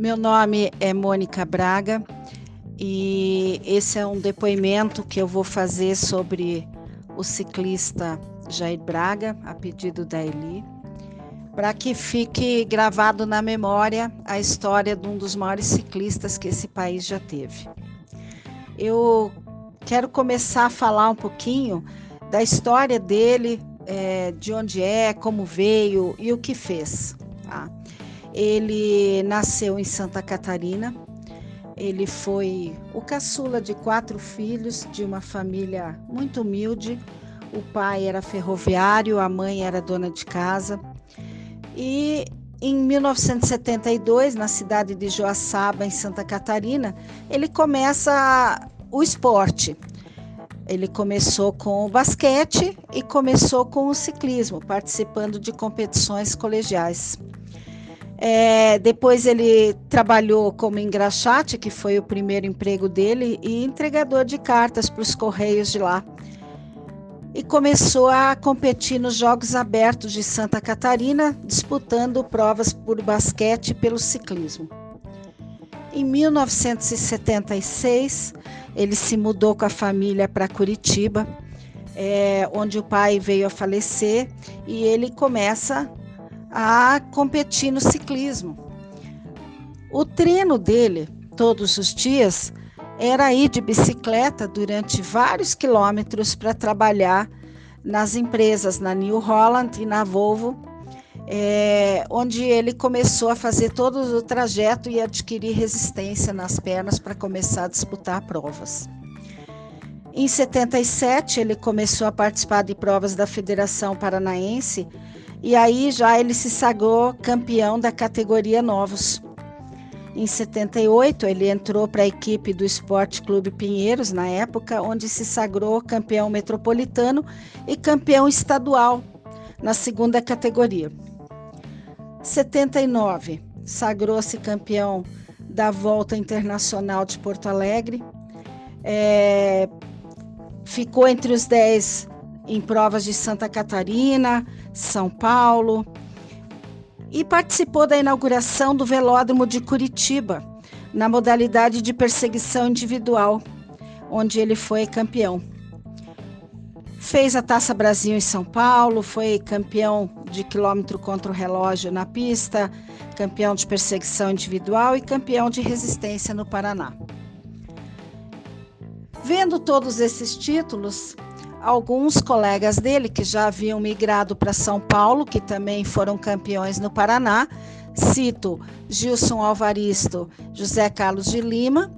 Meu nome é Mônica Braga e esse é um depoimento que eu vou fazer sobre o ciclista Jair Braga, a pedido da Eli, para que fique gravado na memória a história de um dos maiores ciclistas que esse país já teve. Eu quero começar a falar um pouquinho da história dele, é, de onde é, como veio e o que fez. Tá? Ele nasceu em Santa Catarina. Ele foi o caçula de quatro filhos de uma família muito humilde. O pai era ferroviário, a mãe era dona de casa. E em 1972, na cidade de Joaçaba, em Santa Catarina, ele começa o esporte. Ele começou com o basquete e começou com o ciclismo, participando de competições colegiais. É, depois ele trabalhou como engraxate, que foi o primeiro emprego dele, e entregador de cartas para os correios de lá. E começou a competir nos Jogos Abertos de Santa Catarina, disputando provas por basquete e pelo ciclismo. Em 1976, ele se mudou com a família para Curitiba, é, onde o pai veio a falecer, e ele começa a competir no ciclismo. O treino dele, todos os dias, era ir de bicicleta durante vários quilômetros para trabalhar nas empresas, na New Holland e na Volvo, é, onde ele começou a fazer todo o trajeto e adquirir resistência nas pernas para começar a disputar provas. Em 77, ele começou a participar de provas da Federação Paranaense e aí já ele se sagrou campeão da categoria novos. Em 78, ele entrou para a equipe do Esporte Clube Pinheiros, na época, onde se sagrou campeão metropolitano e campeão estadual na segunda categoria. 79, sagrou-se campeão da Volta Internacional de Porto Alegre. É, ficou entre os 10 em provas de Santa Catarina, São Paulo e participou da inauguração do Velódromo de Curitiba, na modalidade de perseguição individual, onde ele foi campeão. Fez a Taça Brasil em São Paulo, foi campeão de quilômetro contra o relógio na pista, campeão de perseguição individual e campeão de resistência no Paraná. Vendo todos esses títulos, alguns colegas dele que já haviam migrado para São Paulo, que também foram campeões no Paraná, cito Gilson Alvaristo, José Carlos de Lima,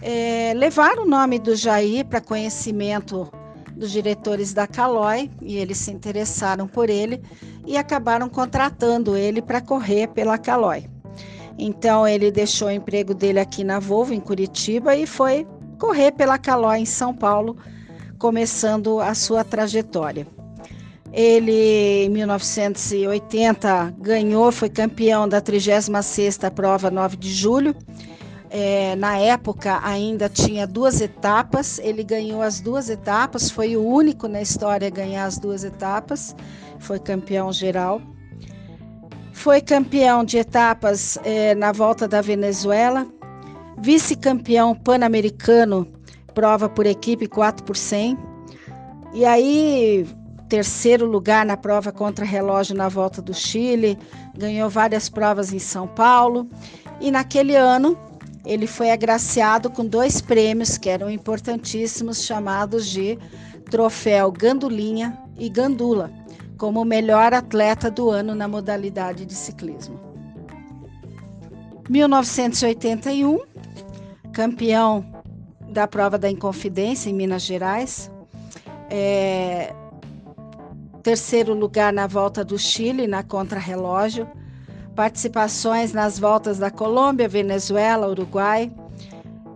é, levaram o nome do Jair para conhecimento dos diretores da Calói e eles se interessaram por ele e acabaram contratando ele para correr pela Calói. Então ele deixou o emprego dele aqui na Volvo em Curitiba e foi correr pela Calói em São Paulo começando a sua trajetória. Ele, em 1980, ganhou, foi campeão da 36ª prova 9 de julho. É, na época ainda tinha duas etapas, ele ganhou as duas etapas, foi o único na história a ganhar as duas etapas, foi campeão geral. Foi campeão de etapas é, na volta da Venezuela, vice-campeão pan-americano prova por equipe 4 por 100. E aí, terceiro lugar na prova contra relógio na volta do Chile, ganhou várias provas em São Paulo. E naquele ano, ele foi agraciado com dois prêmios que eram importantíssimos, chamados de Troféu Gandulinha e Gandula, como melhor atleta do ano na modalidade de ciclismo. 1981, campeão da prova da Inconfidência em Minas Gerais. É, terceiro lugar na volta do Chile, na contrarrelógio. Participações nas voltas da Colômbia, Venezuela, Uruguai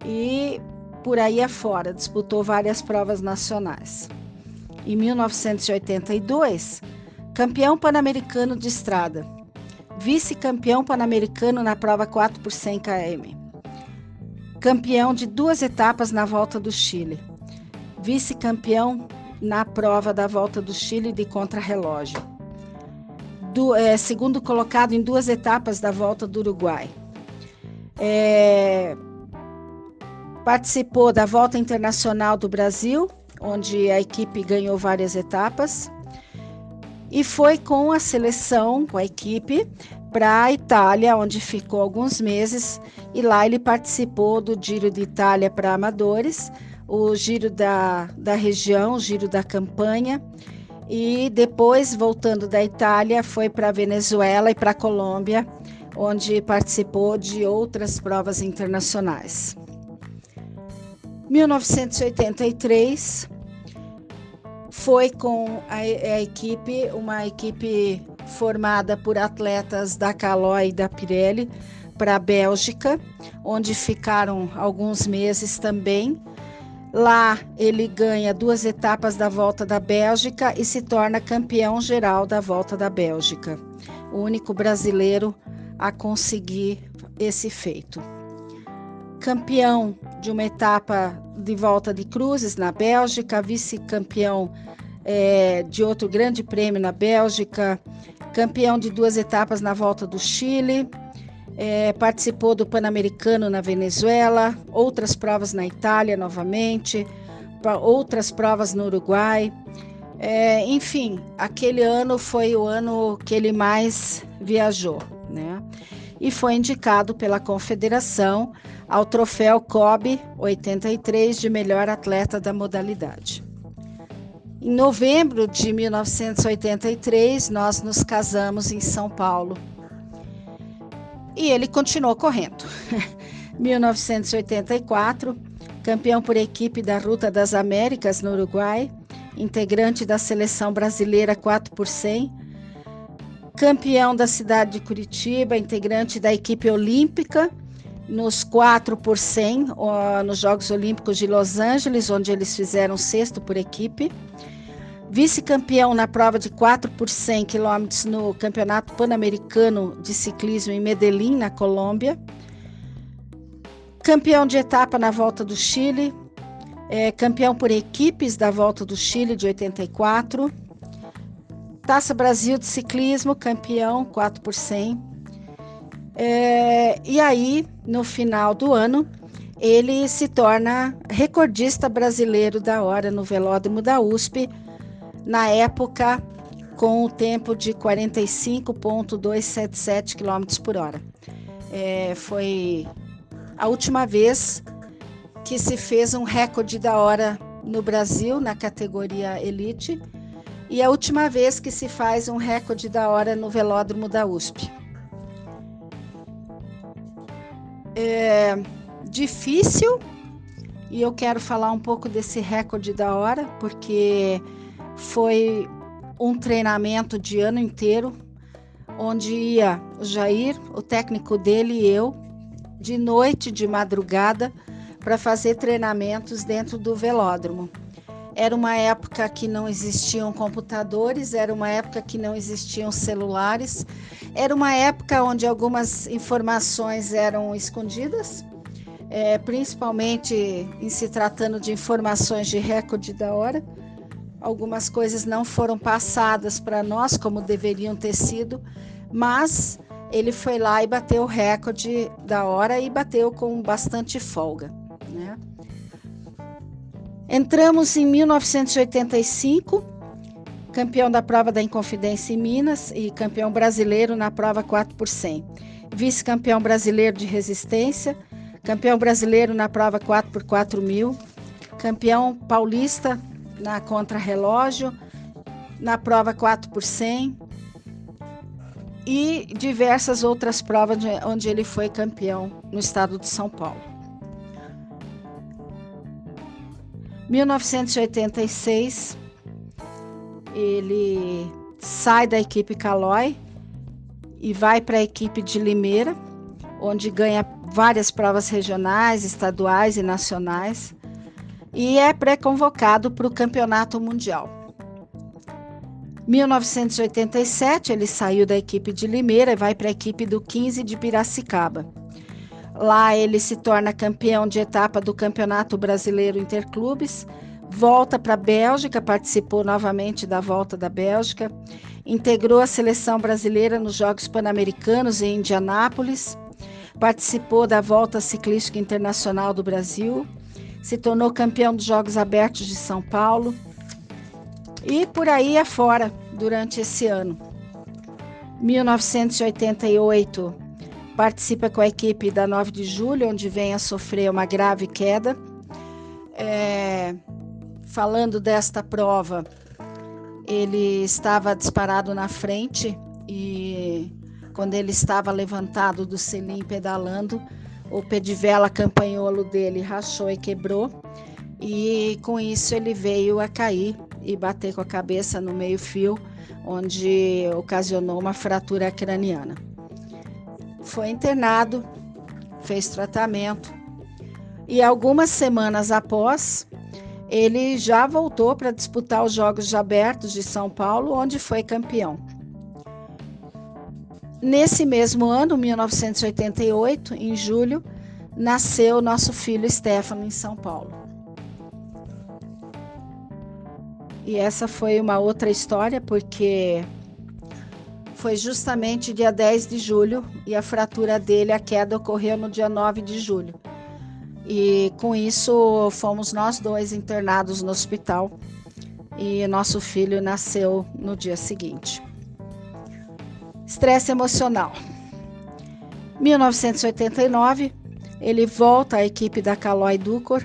e por aí afora. Disputou várias provas nacionais. Em 1982, campeão pan-americano de estrada. Vice-campeão pan-americano na prova 4 por 100 km campeão de duas etapas na Volta do Chile, vice-campeão na prova da Volta do Chile de contrarrelógio, do, é, segundo colocado em duas etapas da Volta do Uruguai, É, participou da Volta Internacional do Brasil, onde a equipe ganhou várias etapas. E foi com a seleção, com a equipe, para a Itália, onde ficou alguns meses. E lá ele participou do Giro de Itália para amadores, o Giro da, da região, o Giro da campanha. E depois, voltando da Itália, foi para a Venezuela e para a Colômbia, onde participou de outras provas internacionais. 1983 foi com a, a, equipe, uma equipe formada por atletas da Caloi e da Pirelli para a Bélgica, onde ficaram alguns meses também. Lá ele ganha duas etapas da Volta da Bélgica e se torna campeão geral da Volta da Bélgica, o único brasileiro a conseguir esse feito. Campeão de uma etapa de volta de cruzes na Bélgica, vice-campeão é, de outro grande prêmio na Bélgica, campeão de duas etapas na volta do Chile, é, participou do Pan-Americano na Venezuela, outras provas na Itália novamente, outras provas no Uruguai. É, enfim, aquele ano foi o ano que ele mais viajou, né? E foi indicado pela Confederação ao troféu COB 83 de melhor atleta da modalidade. Em novembro de 1983, nós nos casamos em São Paulo. E ele continuou correndo. 1984, campeão por equipe da Ruta das Américas no Uruguai, integrante da seleção brasileira 4 por 100, campeão da cidade de Curitiba, integrante da equipe olímpica nos 4 por 100 nos Jogos Olímpicos de Los Angeles, onde eles fizeram sexto por equipe. Vice-campeão na prova de 4 por 100 quilômetros no Campeonato Pan-Americano de Ciclismo em Medellín, na Colômbia. Campeão de etapa na Volta do Chile. É, campeão por equipes da Volta do Chile de 84. Taça Brasil de Ciclismo, campeão 4 por 100 é, e aí, no final do ano, ele se torna recordista brasileiro da hora no velódromo da USP, na época com o tempo de 45,277 km por hora. É, foi a última vez que se fez um recorde da hora no Brasil na categoria Elite e a última vez que se faz um recorde da hora no velódromo da USP. é difícil e eu quero falar um pouco desse recorde da hora, porque foi um treinamento de ano inteiro, onde ia o Jair, o técnico dele e eu, de noite, de madrugada, para fazer treinamentos dentro do velódromo. Era uma época que não existiam computadores, era uma época que não existiam celulares, era uma época onde algumas informações eram escondidas, é, principalmente em se tratando de informações de recorde da hora. Algumas coisas não foram passadas para nós como deveriam ter sido, mas ele foi lá e bateu o recorde da hora e bateu com bastante folga. Né? Entramos em 1985, campeão da prova da Inconfidência em Minas e campeão brasileiro na prova 4 por 100. Vice-campeão brasileiro de resistência, campeão brasileiro na prova 4 por 4 mil, campeão paulista na contrarrelógio, na prova 4 por 100 e diversas outras provas onde ele foi campeão no estado de São Paulo. 1986, ele sai da equipe Calói e vai para a equipe de Limeira, onde ganha várias provas regionais, estaduais e nacionais, e é pré-convocado para o Campeonato Mundial. 1987, ele saiu da equipe de Limeira e vai para a equipe do 15 de Piracicaba. Lá ele se torna campeão de etapa do Campeonato Brasileiro Interclubes, volta para a Bélgica, participou novamente da volta da Bélgica, integrou a seleção brasileira nos Jogos Pan-Americanos em Indianápolis, participou da Volta Ciclística Internacional do Brasil, se tornou campeão dos Jogos Abertos de São Paulo e por aí afora durante esse ano. 1988, participa com a equipe da 9 de julho, onde vem a sofrer uma grave queda. É, falando desta prova, ele estava disparado na frente e quando ele estava levantado do selim pedalando, o pé de vela campanholo dele rachou e quebrou e com isso ele veio a cair e bater com a cabeça no meio-fio, onde ocasionou uma fratura craniana. Foi internado, fez tratamento e algumas semanas após ele já voltou para disputar os Jogos Abertos de São Paulo, onde foi campeão. Nesse mesmo ano, 1988, em julho, nasceu nosso filho Stefano em São Paulo. E essa foi uma outra história, porque foi justamente dia 10 de julho e a fratura dele, a queda ocorreu no dia 9 de julho. E com isso fomos nós dois internados no hospital e nosso filho nasceu no dia seguinte. Estresse emocional. 1989, ele volta à equipe da Caloi Ducor,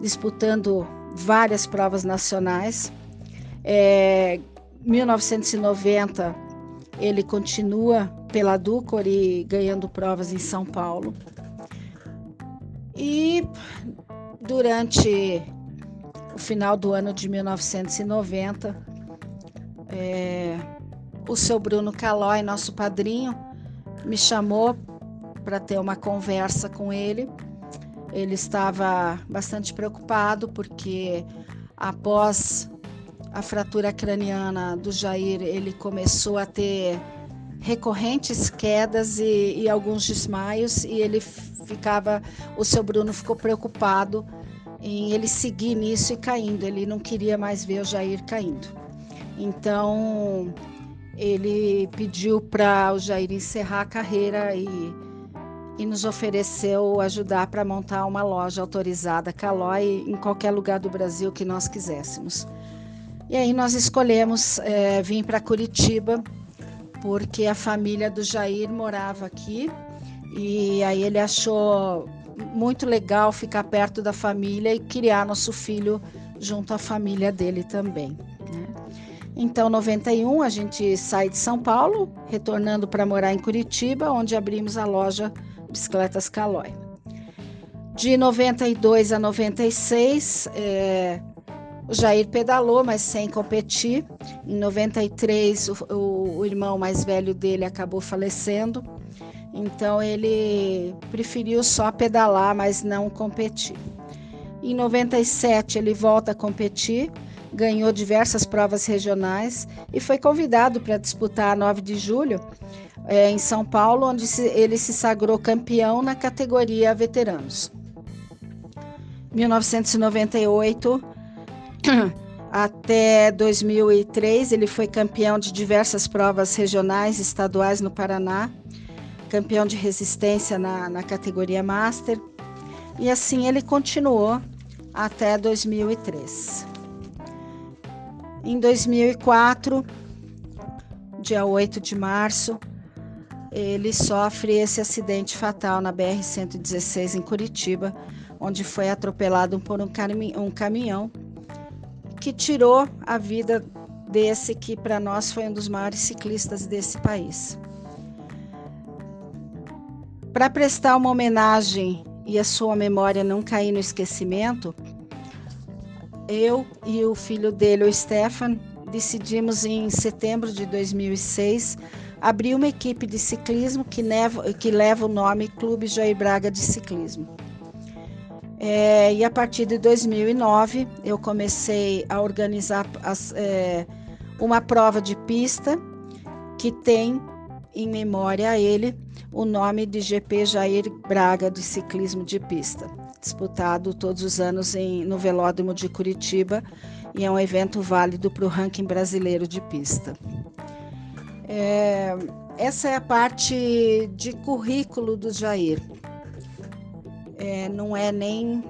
disputando várias provas nacionais. É, 1990 ele continua pela Ducor e ganhando provas em São Paulo. E durante o final do ano de 1990, é, o seu Bruno Calói, nosso padrinho, me chamou para ter uma conversa com ele ele estava bastante preocupado porque após a fratura craniana do Jair, ele começou a ter recorrentes quedas e, e, alguns desmaios e ele ficava, o seu Bruno ficou preocupado em ele seguir nisso e caindo. Ele não queria mais ver o Jair caindo. Então ele pediu para o Jair encerrar a carreira e e nos ofereceu ajudar para montar uma loja autorizada Calói em qualquer lugar do Brasil que nós quiséssemos. E aí nós escolhemos é, vir para Curitiba porque a família do Jair morava aqui e aí ele achou muito legal ficar perto da família e criar nosso filho junto à família dele também. Então, 91 a gente sai de São Paulo, retornando para morar em Curitiba, onde abrimos a loja bicicletas Caloi. De 92 a 96, é, o Jair pedalou, mas sem competir. Em 93, o, o, o irmão mais velho dele acabou falecendo. Então ele preferiu só pedalar, mas não competir. Em 97 ele volta a competir, ganhou diversas provas regionais e foi convidado para disputar a 9 de julho é, em São Paulo, onde se, ele se sagrou campeão na categoria veteranos. 1998 até 2003, ele foi campeão de diversas provas regionais, estaduais no Paraná, campeão de resistência na, na categoria Master, e assim ele continuou até 2003. Em 2004, dia 8 de março, ele sofre esse acidente fatal na BR-116 em Curitiba, onde foi atropelado por um, um caminhão que tirou a vida desse que para nós foi um dos maiores ciclistas desse país. Para prestar uma homenagem e a sua memória não cair no esquecimento, eu e o filho dele, o Stefan, decidimos em setembro de 2006 abriu uma equipe de ciclismo que, neva, que leva o nome Clube Jair Braga de Ciclismo. É, e a partir de 2009 eu comecei a organizar as, é, uma prova de pista que tem em memória a ele o nome de GP Jair Braga de Ciclismo de Pista, disputado todos os anos em, no Velódromo de Curitiba e é um evento válido para o ranking brasileiro de pista. É, essa é a parte de currículo do Jair. É, não é nem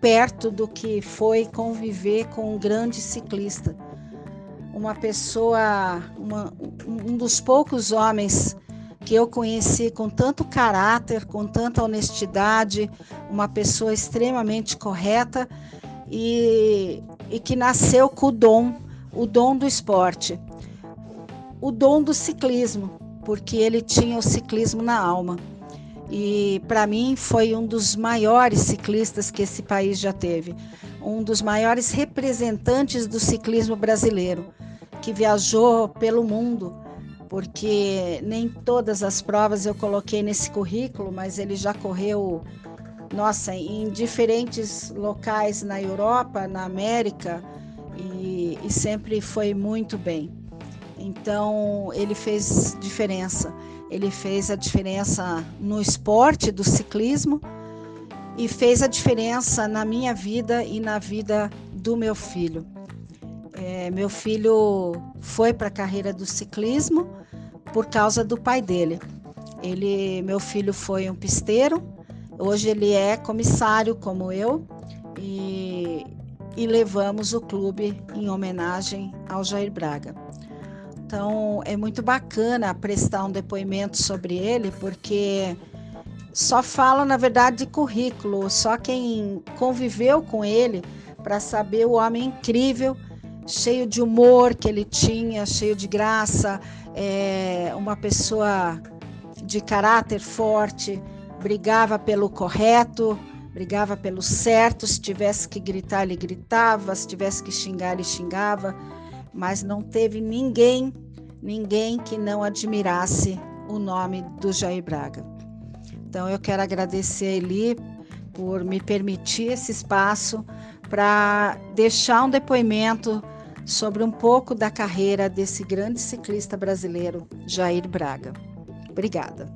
perto do que foi conviver com um grande ciclista. Uma pessoa, uma, um dos poucos homens que eu conheci com tanto caráter, com tanta honestidade, uma pessoa extremamente correta e, e que nasceu com o dom, o dom do esporte, o dom do ciclismo, porque ele tinha o ciclismo na alma. E para mim foi um dos maiores ciclistas que esse país já teve, um dos maiores representantes do ciclismo brasileiro, que viajou pelo mundo, porque nem todas as provas eu coloquei nesse currículo, mas ele já correu, nossa, em diferentes locais na Europa, na América, e, e sempre foi muito bem. Então ele fez diferença. Ele fez a diferença no esporte do ciclismo e fez a diferença na minha vida e na vida do meu filho. É, meu filho foi para a carreira do ciclismo por causa do pai dele. Ele, meu filho foi um pisteiro, hoje ele é comissário como eu e, e levamos o clube em homenagem ao Jair Braga. Então é muito bacana prestar um depoimento sobre ele, porque só fala, na verdade, de currículo, só quem conviveu com ele para saber o homem incrível, cheio de humor que ele tinha, cheio de graça, é, uma pessoa de caráter forte, brigava pelo correto, brigava pelo certo, se tivesse que gritar, ele gritava, se tivesse que xingar, ele xingava mas não teve ninguém, ninguém que não admirasse o nome do Jair Braga. Então eu quero agradecer a Eli por me permitir esse espaço para deixar um depoimento sobre um pouco da carreira desse grande ciclista brasileiro, Jair Braga. Obrigada.